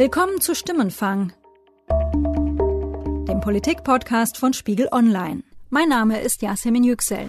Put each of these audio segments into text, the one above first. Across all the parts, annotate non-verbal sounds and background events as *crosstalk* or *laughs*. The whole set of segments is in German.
Willkommen zu Stimmenfang, dem Politik-Podcast von Spiegel Online. Mein Name ist Yasemin Yüksel.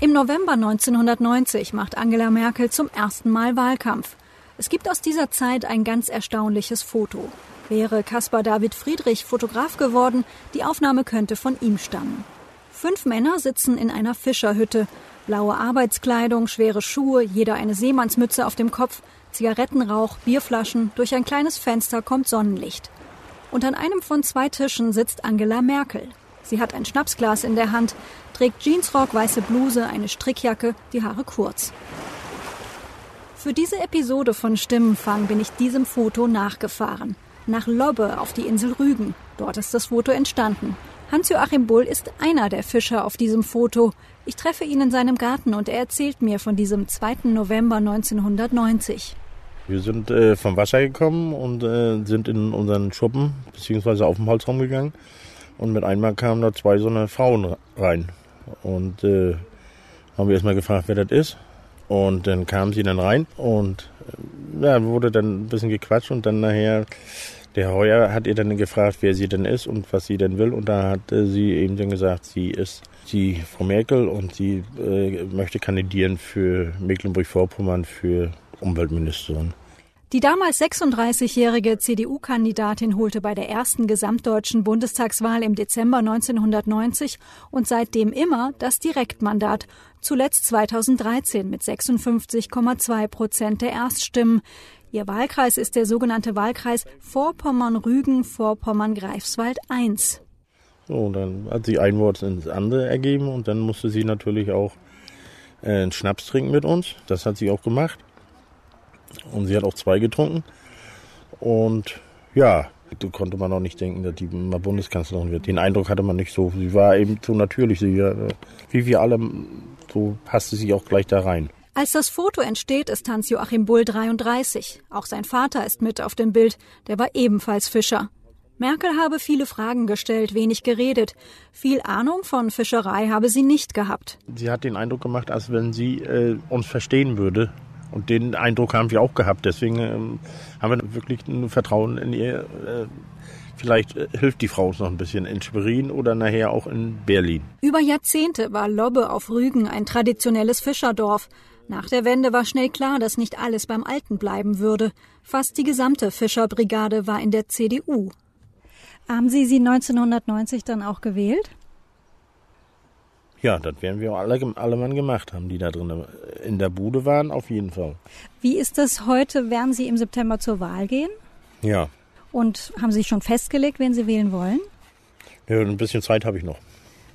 Im November 1990 macht Angela Merkel zum ersten Mal Wahlkampf. Es gibt aus dieser Zeit ein ganz erstaunliches Foto. Wäre Caspar David Friedrich Fotograf geworden, die Aufnahme könnte von ihm stammen. Fünf Männer sitzen in einer Fischerhütte. Blaue Arbeitskleidung, schwere Schuhe, jeder eine Seemannsmütze auf dem Kopf, Zigarettenrauch, Bierflaschen, durch ein kleines Fenster kommt Sonnenlicht. Und an einem von zwei Tischen sitzt Angela Merkel. Sie hat ein Schnapsglas in der Hand, trägt Jeansrock, weiße Bluse, eine Strickjacke, die Haare kurz. Für diese Episode von Stimmenfang bin ich diesem Foto nachgefahren. Nach Lobbe auf die Insel Rügen. Dort ist das Foto entstanden. Hans-Joachim Bull ist einer der Fischer auf diesem Foto. Ich treffe ihn in seinem Garten und er erzählt mir von diesem 2. November 1990. Wir sind äh, vom Wasser gekommen und äh, sind in unseren Schuppen bzw. auf den Holzraum gegangen. Und mit einmal kamen da zwei so eine Frauen rein. Und äh, haben wir erstmal gefragt, wer das ist. Und dann kamen sie dann rein und äh, ja, wurde dann ein bisschen gequatscht und dann nachher der Heuer hat ihr dann gefragt, wer sie denn ist und was sie denn will. Und da hat äh, sie eben dann gesagt, sie ist die Frau Merkel und sie äh, möchte kandidieren für Mecklenburg-Vorpommern für Umweltministerin. Die damals 36-jährige CDU-Kandidatin holte bei der ersten gesamtdeutschen Bundestagswahl im Dezember 1990 und seitdem immer das Direktmandat, zuletzt 2013 mit 56,2 Prozent der Erststimmen. Ihr Wahlkreis ist der sogenannte Wahlkreis Vorpommern-Rügen, Vorpommern-Greifswald I. So, dann hat sie ein Wort ins andere ergeben und dann musste sie natürlich auch äh, einen Schnaps trinken mit uns. Das hat sie auch gemacht. Und sie hat auch zwei getrunken. Und ja, da konnte man auch nicht denken, dass die mal Bundeskanzlerin wird. Den Eindruck hatte man nicht so. Sie war eben so natürlich. Sie, äh, wie wir alle, so passte sie auch gleich da rein. Als das Foto entsteht, ist Hans-Joachim Bull 33. Auch sein Vater ist mit auf dem Bild. Der war ebenfalls Fischer. Merkel habe viele Fragen gestellt, wenig geredet. Viel Ahnung von Fischerei habe sie nicht gehabt. Sie hat den Eindruck gemacht, als wenn sie äh, uns verstehen würde. Und den Eindruck haben wir auch gehabt. Deswegen ähm, haben wir wirklich ein Vertrauen in ihr. Äh, vielleicht äh, hilft die Frau uns noch ein bisschen in Schwerin oder nachher auch in Berlin. Über Jahrzehnte war Lobbe auf Rügen ein traditionelles Fischerdorf. Nach der Wende war schnell klar, dass nicht alles beim Alten bleiben würde. Fast die gesamte Fischerbrigade war in der CDU. Haben Sie sie 1990 dann auch gewählt? Ja, das werden wir alle, alle Mann gemacht haben, die da drin in der Bude waren, auf jeden Fall. Wie ist das heute? Werden Sie im September zur Wahl gehen? Ja. Und haben Sie schon festgelegt, wen Sie wählen wollen? Ja, ein bisschen Zeit habe ich noch.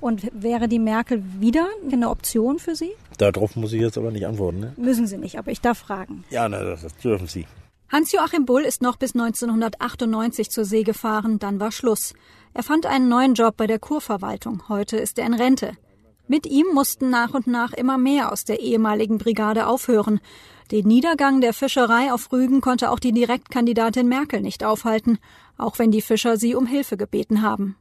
Und wäre die Merkel wieder eine Option für Sie? Darauf muss ich jetzt aber nicht antworten. Ne? Müssen Sie nicht, aber ich darf fragen. Ja, na, das, das dürfen Sie. Hans-Joachim Bull ist noch bis 1998 zur See gefahren, dann war Schluss. Er fand einen neuen Job bei der Kurverwaltung. Heute ist er in Rente. Mit ihm mussten nach und nach immer mehr aus der ehemaligen Brigade aufhören. Den Niedergang der Fischerei auf Rügen konnte auch die Direktkandidatin Merkel nicht aufhalten, auch wenn die Fischer sie um Hilfe gebeten haben.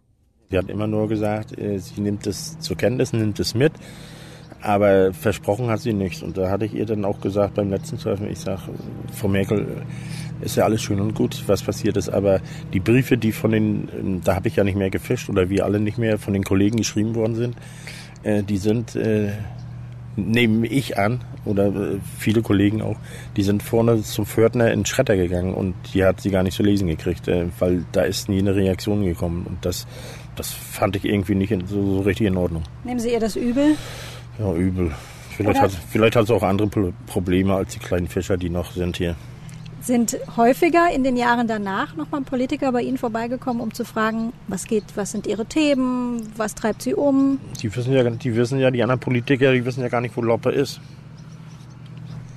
Sie hat immer nur gesagt, äh, sie nimmt es zur Kenntnis, nimmt es mit, aber versprochen hat sie nichts. Und da hatte ich ihr dann auch gesagt beim letzten Treffen, ich sage, Frau Merkel, ist ja alles schön und gut, was passiert ist, aber die Briefe, die von den, da habe ich ja nicht mehr gefischt oder wir alle nicht mehr, von den Kollegen geschrieben worden sind, äh, die sind, äh, nehme ich an, oder äh, viele Kollegen auch, die sind vorne zum Pförtner in Schredder gegangen und die hat sie gar nicht zu lesen gekriegt, äh, weil da ist nie eine Reaktion gekommen. Und das, das fand ich irgendwie nicht so, so, richtig in Ordnung. Nehmen Sie ihr das übel? Ja, übel. Vielleicht hat, vielleicht hat sie auch andere Probleme als die kleinen Fischer, die noch sind hier. Sind häufiger in den Jahren danach nochmal Politiker bei Ihnen vorbeigekommen, um zu fragen, was geht, was sind Ihre Themen, was treibt Sie um? Die wissen ja, die wissen ja, die anderen Politiker, die wissen ja gar nicht, wo Loppe ist.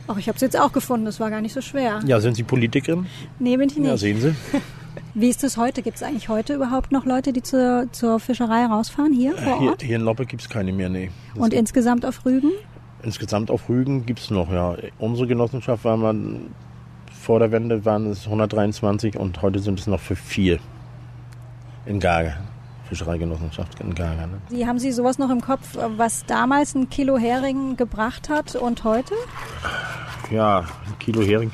Ach, ich habe es jetzt auch gefunden, das war gar nicht so schwer. Ja, sind Sie Politikerin? Nee, bin ich nicht. Ja, sehen Sie. *laughs* Wie ist es heute? Gibt es eigentlich heute überhaupt noch Leute, die zur, zur Fischerei rausfahren hier vor Ort? Hier, hier in Loppe gibt es keine mehr, nee. Das Und insgesamt auf Rügen? Insgesamt auf Rügen gibt es noch, ja. Unsere Genossenschaft war mal vor der Wende waren es 123 und heute sind es noch für vier in Gaga. Fischereigenossenschaft in Gaga. Ne? Wie haben Sie sowas noch im Kopf, was damals ein Kilo Hering gebracht hat und heute? Ja, ein Kilo Hering.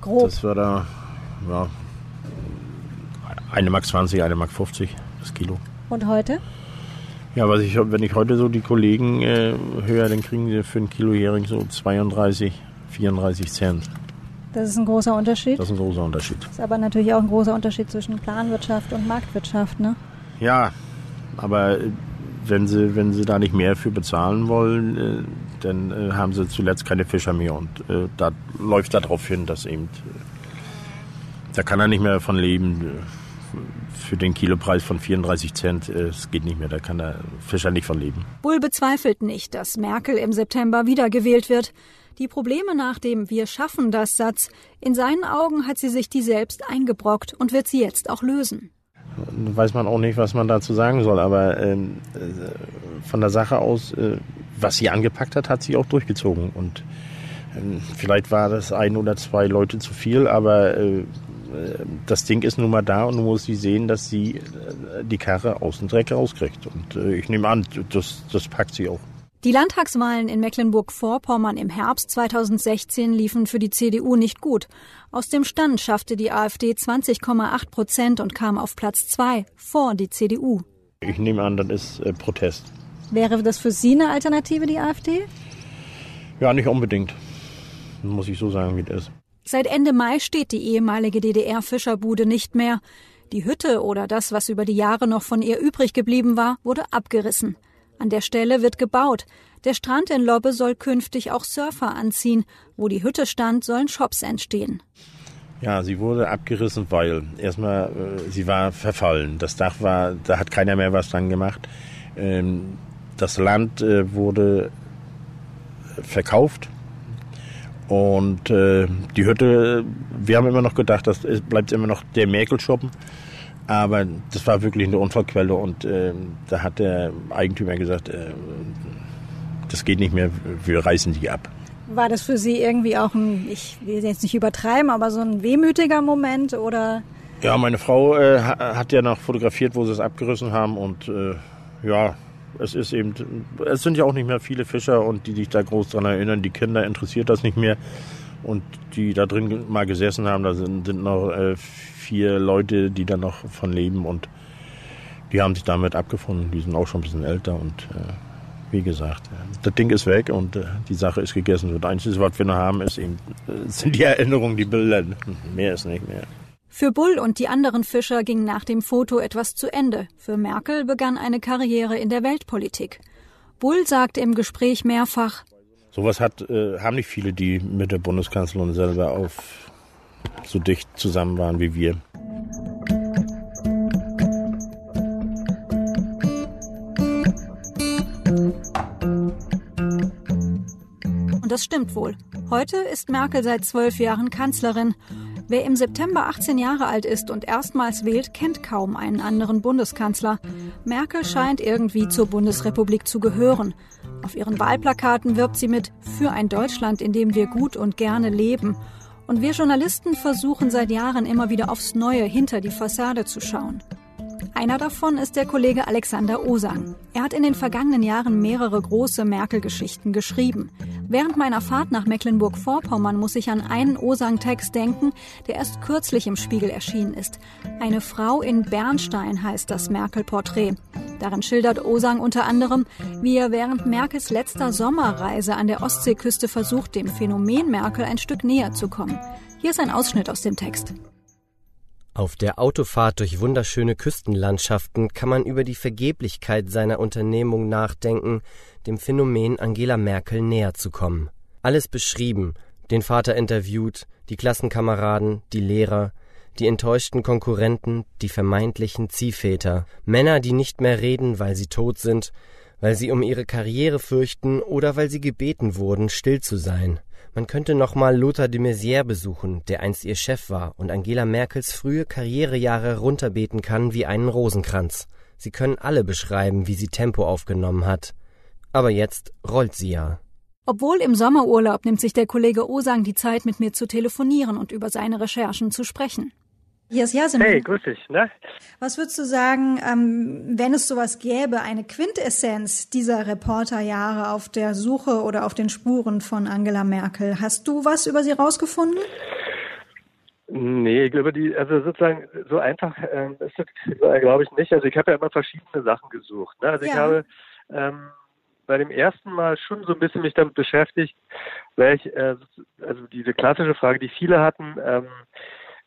Grob. Das war da, ja, eine Mark 20, eine Mark 50 das Kilo. Und heute? Ja, was ich, wenn ich heute so die Kollegen äh, höre, dann kriegen sie für ein Kilo Hering so 32, 34 Cent. Das ist ein großer Unterschied. Das ist ein großer Unterschied. Das ist aber natürlich auch ein großer Unterschied zwischen Planwirtschaft und Marktwirtschaft, ne? Ja, aber äh, wenn sie, wenn sie da nicht mehr für bezahlen wollen, äh, dann äh, haben sie zuletzt keine Fischer mehr. Und da läuft darauf hin, dass eben, da kann er nicht mehr von leben. Für den Kilopreis von 34 Cent, äh, es geht nicht mehr, da kann der Fischer nicht von leben. Bull bezweifelt nicht, dass Merkel im September wiedergewählt wird. Die Probleme nach dem Wir schaffen das Satz, in seinen Augen hat sie sich die selbst eingebrockt und wird sie jetzt auch lösen. Weiß man auch nicht, was man dazu sagen soll, aber ähm, äh, von der Sache aus, äh, was sie angepackt hat, hat sie auch durchgezogen. Und äh, vielleicht war das ein oder zwei Leute zu viel, aber äh, das Ding ist nun mal da und nun muss sie sehen, dass sie äh, die Karre aus dem Dreck rauskriegt. Und äh, ich nehme an, das, das packt sie auch. Die Landtagswahlen in Mecklenburg-Vorpommern im Herbst 2016 liefen für die CDU nicht gut. Aus dem Stand schaffte die AfD 20,8 Prozent und kam auf Platz zwei vor die CDU. Ich nehme an, das ist äh, Protest. Wäre das für Sie eine Alternative, die AfD? Ja, nicht unbedingt. Muss ich so sagen, wie das ist. Seit Ende Mai steht die ehemalige DDR-Fischerbude nicht mehr. Die Hütte oder das, was über die Jahre noch von ihr übrig geblieben war, wurde abgerissen. An der Stelle wird gebaut. Der Strand in Lobbe soll künftig auch Surfer anziehen. Wo die Hütte stand, sollen Shops entstehen. Ja, sie wurde abgerissen, weil erstmal äh, sie war verfallen. Das Dach war, da hat keiner mehr was dran gemacht. Ähm, das Land äh, wurde verkauft und äh, die Hütte, wir haben immer noch gedacht, das bleibt immer noch der Merkel-Shoppen. Aber das war wirklich eine Unfallquelle und äh, da hat der Eigentümer gesagt, äh, das geht nicht mehr, wir reißen die ab. War das für Sie irgendwie auch ein, ich will jetzt nicht übertreiben, aber so ein wehmütiger Moment oder? Ja, meine Frau äh, hat ja noch fotografiert, wo sie es abgerissen haben und äh, ja, es ist eben, es sind ja auch nicht mehr viele Fischer und die sich da groß dran erinnern, die Kinder interessiert das nicht mehr und die da drin mal gesessen haben, da sind, sind noch äh, vier Leute, die da noch von leben und die haben sich damit abgefunden. Die sind auch schon ein bisschen älter und äh, wie gesagt, äh, das Ding ist weg und äh, die Sache ist gegessen. Das Einzige, was wir noch haben, ist eben, äh, sind die Erinnerungen, die Bilder. Mehr ist nicht mehr. Für Bull und die anderen Fischer ging nach dem Foto etwas zu Ende. Für Merkel begann eine Karriere in der Weltpolitik. Bull sagte im Gespräch mehrfach, Sowas hat, äh, haben nicht viele, die mit der Bundeskanzlerin selber auf so dicht zusammen waren wie wir. Und das stimmt wohl. Heute ist Merkel seit zwölf Jahren Kanzlerin. Wer im September 18 Jahre alt ist und erstmals wählt, kennt kaum einen anderen Bundeskanzler. Merkel scheint irgendwie zur Bundesrepublik zu gehören. Auf ihren Wahlplakaten wirbt sie mit Für ein Deutschland, in dem wir gut und gerne leben. Und wir Journalisten versuchen seit Jahren immer wieder aufs Neue hinter die Fassade zu schauen. Einer davon ist der Kollege Alexander Osang. Er hat in den vergangenen Jahren mehrere große Merkel-Geschichten geschrieben. Während meiner Fahrt nach Mecklenburg-Vorpommern muss ich an einen Osang-Text denken, der erst kürzlich im Spiegel erschienen ist. Eine Frau in Bernstein heißt das Merkel-Porträt. Darin schildert Osang unter anderem, wie er während Merkels letzter Sommerreise an der Ostseeküste versucht, dem Phänomen Merkel ein Stück näher zu kommen. Hier ist ein Ausschnitt aus dem Text. Auf der Autofahrt durch wunderschöne Küstenlandschaften kann man über die Vergeblichkeit seiner Unternehmung nachdenken, dem Phänomen Angela Merkel näher zu kommen. Alles beschrieben, den Vater interviewt, die Klassenkameraden, die Lehrer, die enttäuschten Konkurrenten, die vermeintlichen Ziehväter, Männer, die nicht mehr reden, weil sie tot sind, weil sie um ihre Karriere fürchten oder weil sie gebeten wurden, still zu sein. Man könnte nochmal Lothar de Maizière besuchen, der einst ihr Chef war und Angela Merkels frühe Karrierejahre runterbeten kann wie einen Rosenkranz. Sie können alle beschreiben, wie sie Tempo aufgenommen hat. Aber jetzt rollt sie ja. Obwohl im Sommerurlaub nimmt sich der Kollege Osang die Zeit, mit mir zu telefonieren und über seine Recherchen zu sprechen. Hier ist Yasemin. Hey, grüß dich. Ne? Was würdest du sagen, ähm, wenn es sowas gäbe, eine Quintessenz dieser Reporterjahre auf der Suche oder auf den Spuren von Angela Merkel? Hast du was über sie rausgefunden? Nee, ich glaube, die, also sozusagen so einfach ähm, ist das, glaube ich, nicht. Also ich habe ja immer verschiedene Sachen gesucht. Ne? Also ja. ich habe ähm, bei dem ersten Mal schon so ein bisschen mich damit beschäftigt, welch, äh, also diese klassische Frage, die viele hatten, ähm,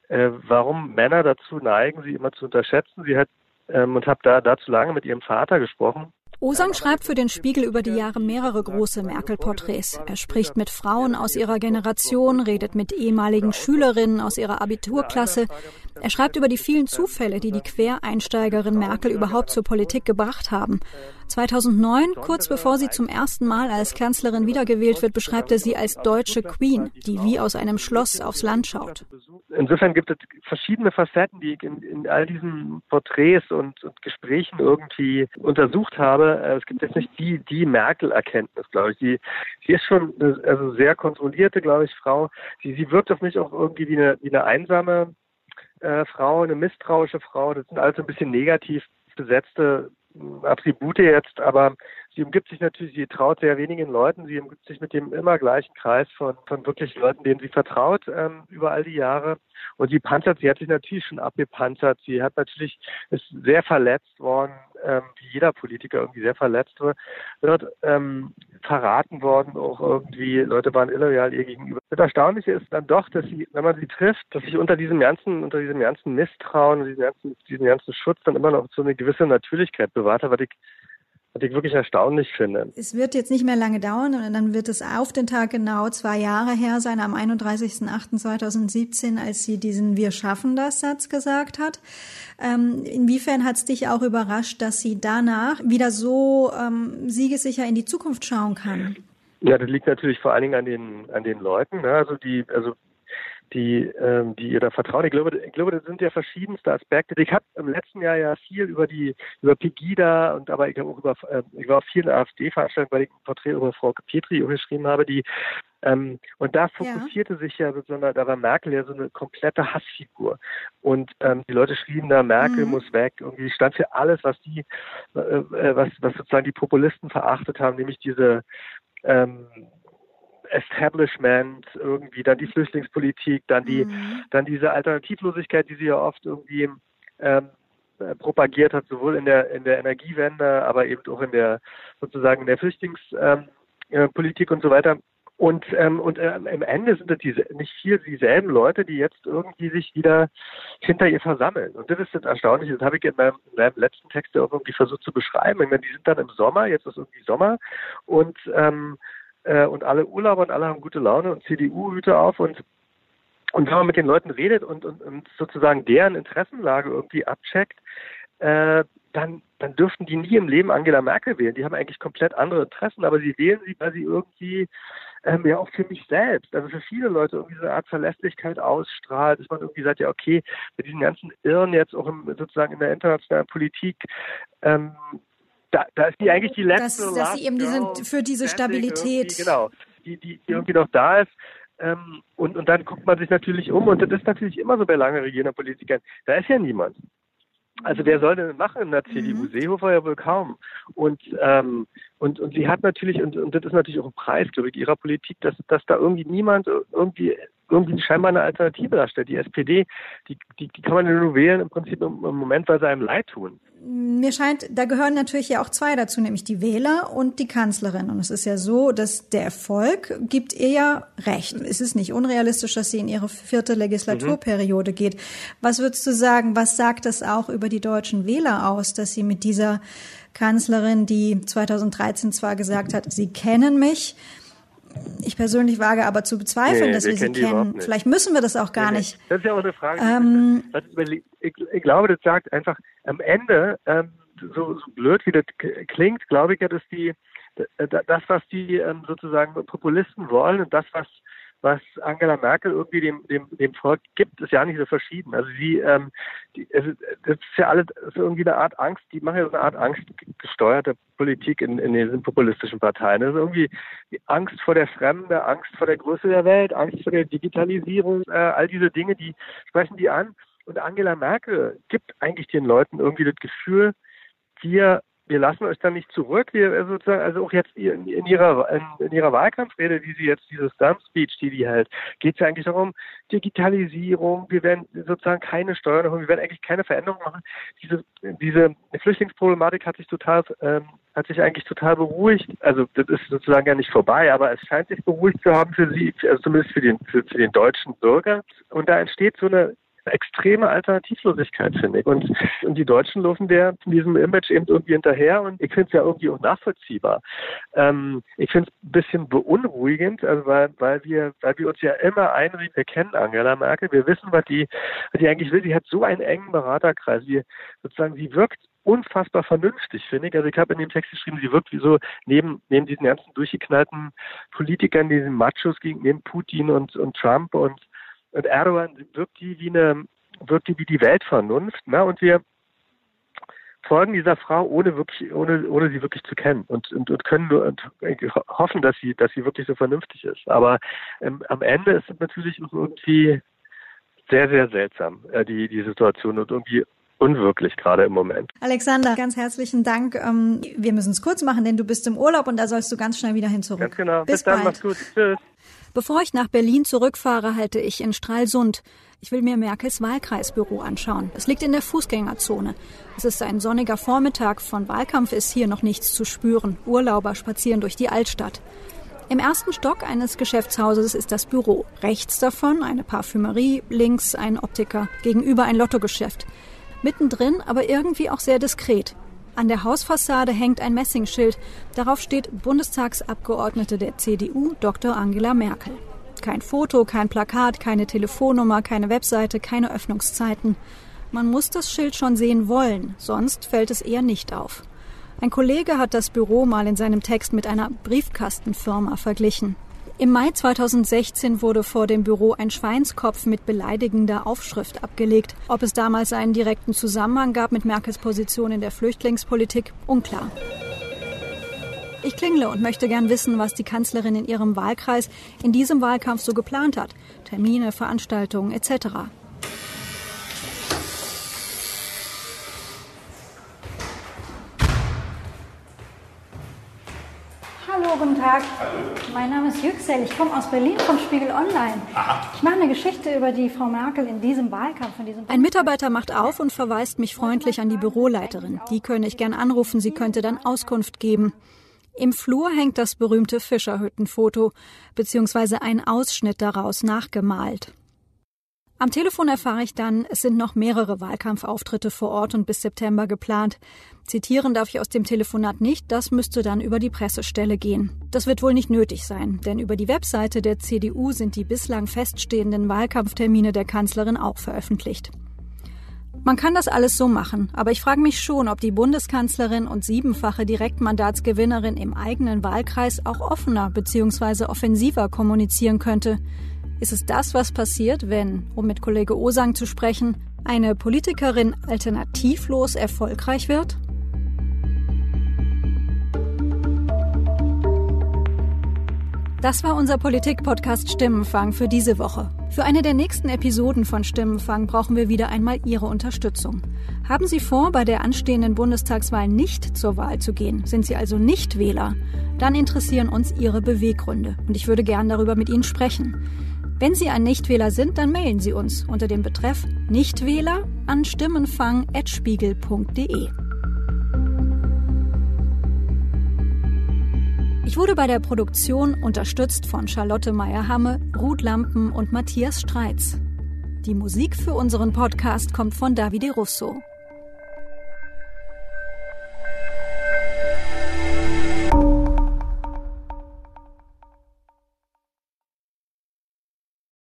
äh, warum Männer dazu neigen, sie immer zu unterschätzen. Sie hat ähm, und habe da dazu lange mit ihrem Vater gesprochen Osang schreibt für den Spiegel über die Jahre mehrere große Merkel-Porträts. Er spricht mit Frauen aus ihrer Generation, redet mit ehemaligen Schülerinnen aus ihrer Abiturklasse. Er schreibt über die vielen Zufälle, die die Quereinsteigerin Merkel überhaupt zur Politik gebracht haben. 2009, kurz bevor sie zum ersten Mal als Kanzlerin wiedergewählt wird, beschreibt er sie als deutsche Queen, die wie aus einem Schloss aufs Land schaut. Insofern gibt es verschiedene Facetten, die ich in, in all diesen Porträts und, und, Gesprächen irgendwie untersucht habe. Es gibt jetzt nicht die, die Merkel-Erkenntnis, glaube ich. Die, sie ist schon eine also sehr kontrollierte, glaube ich, Frau. Sie, sie wirkt auf mich auch irgendwie wie eine, wie eine einsame äh, Frau, eine misstrauische Frau. Das sind also ein bisschen negativ besetzte Attribute jetzt, aber sie umgibt sich natürlich, sie traut sehr wenigen Leuten, sie umgibt sich mit dem immer gleichen Kreis von, von wirklich Leuten, denen sie vertraut ähm, über all die Jahre. Und sie panzert, sie hat sich natürlich schon abgepanzert. Sie hat natürlich, ist sehr verletzt worden, ähm, wie jeder Politiker irgendwie sehr verletzt wird, wird ähm, verraten worden, auch irgendwie, Leute waren illoyal ihr gegenüber. Das Erstaunliche ist dann doch, dass sie, wenn man sie trifft, dass sich unter diesem ganzen, unter diesem ganzen Misstrauen, diesem ganzen, diesem ganzen Schutz dann immer noch so eine gewisse Natürlichkeit bewahrt hat, was ich was ich wirklich erstaunlich finde. Es wird jetzt nicht mehr lange dauern und dann wird es auf den Tag genau zwei Jahre her sein, am 31.08.2017, als sie diesen Wir schaffen das Satz gesagt hat. Ähm, inwiefern hat es dich auch überrascht, dass sie danach wieder so ähm, siegessicher in die Zukunft schauen kann? Ja, das liegt natürlich vor allen Dingen an den an den Leuten. Ne? Also die, also die, ähm, die ihr da vertrauen. Ich glaube, ich glaube, das sind ja verschiedenste Aspekte. Ich habe im letzten Jahr ja viel über die über Pegida und aber ich habe auch über äh, ich war auf vielen AfD-Veranstaltungen, weil ich ein Porträt über Frau Petri geschrieben habe, die ähm, und da fokussierte ja. sich ja sozusagen, da war Merkel ja so eine komplette Hassfigur. Und ähm, die Leute schrieben da, Merkel mhm. muss weg. Irgendwie stand für alles, was die, äh, äh, was, was sozusagen die Populisten verachtet haben, nämlich diese ähm, Establishment, irgendwie dann die Flüchtlingspolitik, dann die, mhm. dann diese Alternativlosigkeit, die sie ja oft irgendwie ähm, äh, propagiert hat, sowohl in der in der Energiewende, aber eben auch in der sozusagen in der Flüchtlingspolitik ähm, und so weiter. Und ähm, und äh, im Ende sind das diese, nicht viel dieselben Leute, die jetzt irgendwie sich wieder hinter ihr versammeln. Und das ist das Erstaunliche. Das habe ich in meinem, in meinem letzten Text auch irgendwie versucht zu beschreiben. Ich meine, die sind dann im Sommer, jetzt ist irgendwie Sommer und ähm, äh, und alle Urlauber und alle haben gute Laune und CDU-Hüte auf und und wenn man mit den Leuten redet und, und, und sozusagen deren Interessenlage irgendwie abcheckt, äh, dann, dann dürften die nie im Leben Angela Merkel wählen. Die haben eigentlich komplett andere Interessen, aber sie wählen sie, weil sie irgendwie ähm, ja auch für mich selbst, also für viele Leute irgendwie so eine Art Verlässlichkeit ausstrahlt, dass man irgendwie sagt, ja okay, mit diesen ganzen Irren jetzt auch im, sozusagen in der internationalen Politik, ähm, da, da ist die eigentlich die letzte. Dass, dass sie eben diese, für diese Stabilität. Genau, die, die, die irgendwie noch da ist. Ähm, und, und dann guckt man sich natürlich um und das ist natürlich immer so bei lange regierender Politikern. Da ist ja niemand. Also wer soll denn machen in der CDU? Mhm. Seehofer ja wohl kaum. Und, ähm, und, und sie hat natürlich, und, und das ist natürlich auch ein Preis, glaube ich, ihrer Politik, dass, dass da irgendwie niemand irgendwie irgendwie scheinbar eine Alternative darstellt. Die SPD, die, die, die kann man nur wählen im Prinzip im, im Moment, weil sie einem leid tun. Mir scheint, da gehören natürlich ja auch zwei dazu, nämlich die Wähler und die Kanzlerin. Und es ist ja so, dass der Erfolg gibt ihr ja recht. Es ist nicht unrealistisch, dass sie in ihre vierte Legislaturperiode mhm. geht. Was würdest du sagen, was sagt das auch über die deutschen Wähler aus, dass sie mit dieser Kanzlerin, die 2013 zwar gesagt *laughs* hat, sie kennen mich, ich persönlich wage aber zu bezweifeln, nee, dass wir, wir sie kennen. Vielleicht müssen wir das auch gar nee, nicht. Das ist ja auch eine Frage. Ähm, ich, ich, glaube, das sagt einfach am Ende, ähm, so, so blöd wie das klingt, glaube ich ja, dass die das, was die ähm, sozusagen Populisten wollen und das, was was Angela Merkel irgendwie dem, dem, dem Volk gibt, ist ja nicht so verschieden. Also sie, ähm, die, das ist ja alles ist irgendwie eine Art Angst, die machen ja so eine Art angstgesteuerte Politik in, in diesen populistischen Parteien. Das ist irgendwie die Angst vor der Fremde, Angst vor der Größe der Welt, Angst vor der Digitalisierung, äh, all diese Dinge, die sprechen die an. und Angela Merkel gibt eigentlich den Leuten irgendwie das Gefühl, wir wir lassen euch dann nicht zurück. Wir äh, sozusagen, also auch jetzt in, in ihrer in, in, ihrer Wahlkampfrede, die sie jetzt dieses Stump Speech, die die hält, geht es ja eigentlich darum, Digitalisierung, wir werden sozusagen keine Steuern wir werden eigentlich keine Veränderungen machen. Diese diese Flüchtlingsproblematik hat sich total ähm, hat sich eigentlich total beruhigt. Also das ist sozusagen ja nicht vorbei, aber es scheint sich beruhigt zu haben für sie, also zumindest für den für, für den deutschen Bürger. Und da entsteht so eine extreme Alternativlosigkeit, finde ich. Und, und die Deutschen laufen der diesem Image eben irgendwie hinterher und ich finde es ja irgendwie auch nachvollziehbar. Ähm, ich finde es ein bisschen beunruhigend, also weil, weil wir, weil wir uns ja immer einreden, wir kennen Angela Merkel, wir wissen, was die, was die eigentlich will. Sie hat so einen engen Beraterkreis. Sie sozusagen, sie wirkt unfassbar vernünftig, finde ich. Also ich habe in dem Text geschrieben, sie wirkt wie so neben, neben diesen ganzen durchgeknallten Politikern, diesen Machos gegen neben Putin und, und Trump und und Erdogan wirkt die wie eine, wirkt die wie die Weltvernunft, ne? Und wir folgen dieser Frau ohne wirklich, ohne, ohne sie wirklich zu kennen und, und, und können nur und hoffen, dass sie, dass sie wirklich so vernünftig ist. Aber ähm, am Ende ist es natürlich irgendwie sehr, sehr seltsam, äh, die, die Situation und irgendwie unwirklich gerade im Moment. Alexander, ganz herzlichen Dank. Ähm, wir müssen es kurz machen, denn du bist im Urlaub und da sollst du ganz schnell wieder hin zurück. Ganz genau. Bis, Bis dann, bald. mach's gut. Tschüss. Bevor ich nach Berlin zurückfahre, halte ich in Stralsund. Ich will mir Merkels Wahlkreisbüro anschauen. Es liegt in der Fußgängerzone. Es ist ein sonniger Vormittag. Von Wahlkampf ist hier noch nichts zu spüren. Urlauber spazieren durch die Altstadt. Im ersten Stock eines Geschäftshauses ist das Büro. Rechts davon eine Parfümerie, links ein Optiker, gegenüber ein Lottogeschäft. Mittendrin aber irgendwie auch sehr diskret. An der Hausfassade hängt ein Messingschild. Darauf steht Bundestagsabgeordnete der CDU Dr. Angela Merkel. Kein Foto, kein Plakat, keine Telefonnummer, keine Webseite, keine Öffnungszeiten. Man muss das Schild schon sehen wollen, sonst fällt es eher nicht auf. Ein Kollege hat das Büro mal in seinem Text mit einer Briefkastenfirma verglichen. Im Mai 2016 wurde vor dem Büro ein Schweinskopf mit beleidigender Aufschrift abgelegt. Ob es damals einen direkten Zusammenhang gab mit Merkels Position in der Flüchtlingspolitik, unklar. Ich klingle und möchte gern wissen, was die Kanzlerin in ihrem Wahlkreis in diesem Wahlkampf so geplant hat. Termine, Veranstaltungen etc. Hallo, guten Tag. Hallo. Mein Name ist Yüksel. Ich komme aus Berlin vom Spiegel Online. Aha. Ich mache eine Geschichte über die Frau Merkel in diesem Wahlkampf. In diesem Ein Mitarbeiter macht auf und verweist mich freundlich an die Büroleiterin. Die könne ich gern anrufen. Sie könnte dann Auskunft geben. Im Flur hängt das berühmte Fischerhüttenfoto, beziehungsweise ein Ausschnitt daraus nachgemalt. Am Telefon erfahre ich dann, es sind noch mehrere Wahlkampfauftritte vor Ort und bis September geplant. Zitieren darf ich aus dem Telefonat nicht, das müsste dann über die Pressestelle gehen. Das wird wohl nicht nötig sein, denn über die Webseite der CDU sind die bislang feststehenden Wahlkampftermine der Kanzlerin auch veröffentlicht. Man kann das alles so machen, aber ich frage mich schon, ob die Bundeskanzlerin und siebenfache Direktmandatsgewinnerin im eigenen Wahlkreis auch offener bzw. offensiver kommunizieren könnte. Ist es das, was passiert, wenn, um mit Kollege Osang zu sprechen, eine Politikerin alternativlos erfolgreich wird? Das war unser Politik-Podcast Stimmenfang für diese Woche. Für eine der nächsten Episoden von Stimmenfang brauchen wir wieder einmal Ihre Unterstützung. Haben Sie vor, bei der anstehenden Bundestagswahl nicht zur Wahl zu gehen? Sind Sie also nicht Wähler? Dann interessieren uns Ihre Beweggründe und ich würde gern darüber mit Ihnen sprechen. Wenn Sie ein Nichtwähler sind, dann mailen Sie uns unter dem Betreff Nichtwähler an stimmenfang.spiegel.de. Ich wurde bei der Produktion unterstützt von Charlotte Meyer-Hamme, Ruth Lampen und Matthias Streitz. Die Musik für unseren Podcast kommt von Davide Russo.